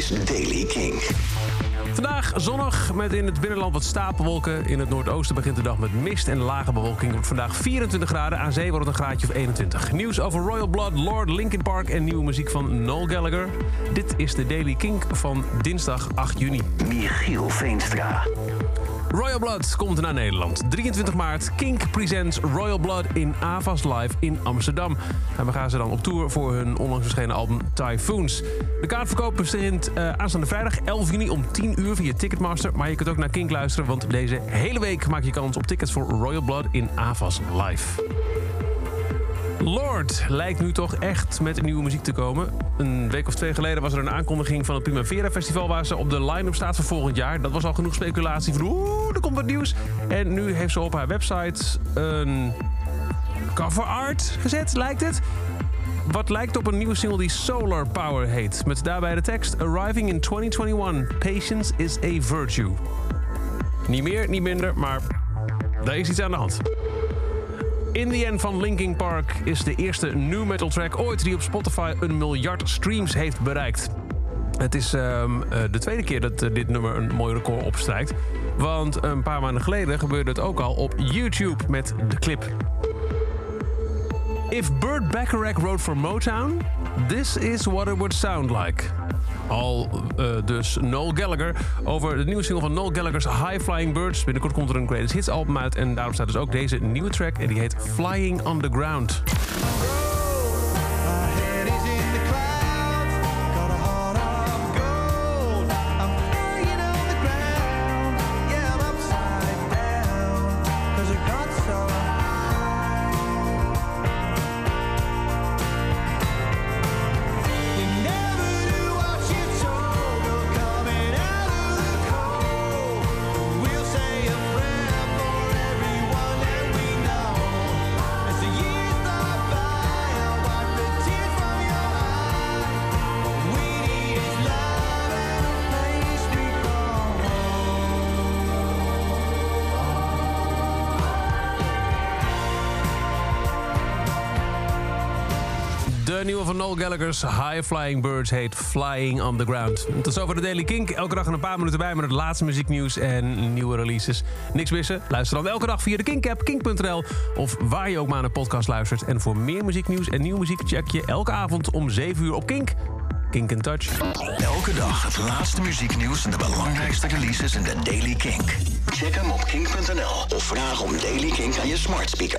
is Daily King. Vandaag zonnig met in het binnenland wat stapelwolken. In het noordoosten begint de dag met mist en lage bewolking. Wordt vandaag 24 graden. Aan zee wordt het een graadje of 21. Nieuws over Royal Blood, Lord, Linkin Park en nieuwe muziek van Noel Gallagher. Dit is de Daily Kink van dinsdag 8 juni. Michiel Veenstra. Royal Blood komt naar Nederland. 23 maart, Kink presents Royal Blood in Avas Live in Amsterdam. En we gaan ze dan op tour voor hun onlangs verschenen album Typhoons. De kaartverkoop begint uh, aanstaande vrijdag 11 juni om 10 uur via Ticketmaster. Maar je kunt ook naar Kink luisteren, want deze hele week maak je kans op tickets voor Royal Blood in Avas Live. Lord lijkt nu toch echt met nieuwe muziek te komen. Een week of twee geleden was er een aankondiging van het Primavera Festival... waar ze op de line-up staat voor volgend jaar. Dat was al genoeg speculatie van oeh, er komt wat nieuws. En nu heeft ze op haar website een cover art gezet, lijkt het. Wat lijkt op een nieuwe single die Solar Power heet. Met daarbij de tekst Arriving in 2021, patience is a virtue. Niet meer, niet minder, maar daar is iets aan de hand. In the End van Linkin Park is de eerste new metal track ooit die op Spotify een miljard streams heeft bereikt. Het is um, de tweede keer dat uh, dit nummer een mooi record opstrijkt. Want een paar maanden geleden gebeurde het ook al op YouTube met de clip. If Burt Bacharach wrote for Motown, this is what it would sound like. Al uh, dus Noel Gallagher over de nieuwe single van Noel Gallagher's High Flying Birds. Binnenkort komt er een Greatest Hits album uit en daarom staat dus ook deze nieuwe track en die heet Flying on De nieuwe van Noel Gallagher's High Flying Birds heet Flying on the Ground. Tot zover de Daily Kink. Elke dag een paar minuten bij met het laatste muzieknieuws en nieuwe releases. Niks missen? Luister dan elke dag via de Kink-app, kink.nl... of waar je ook maar naar een podcast luistert. En voor meer muzieknieuws en nieuwe muziek check je elke avond om 7 uur op Kink. Kink in Touch. Elke dag het laatste muzieknieuws en de belangrijkste releases in de Daily Kink. Check hem op kink.nl of vraag om Daily Kink aan je smart speaker.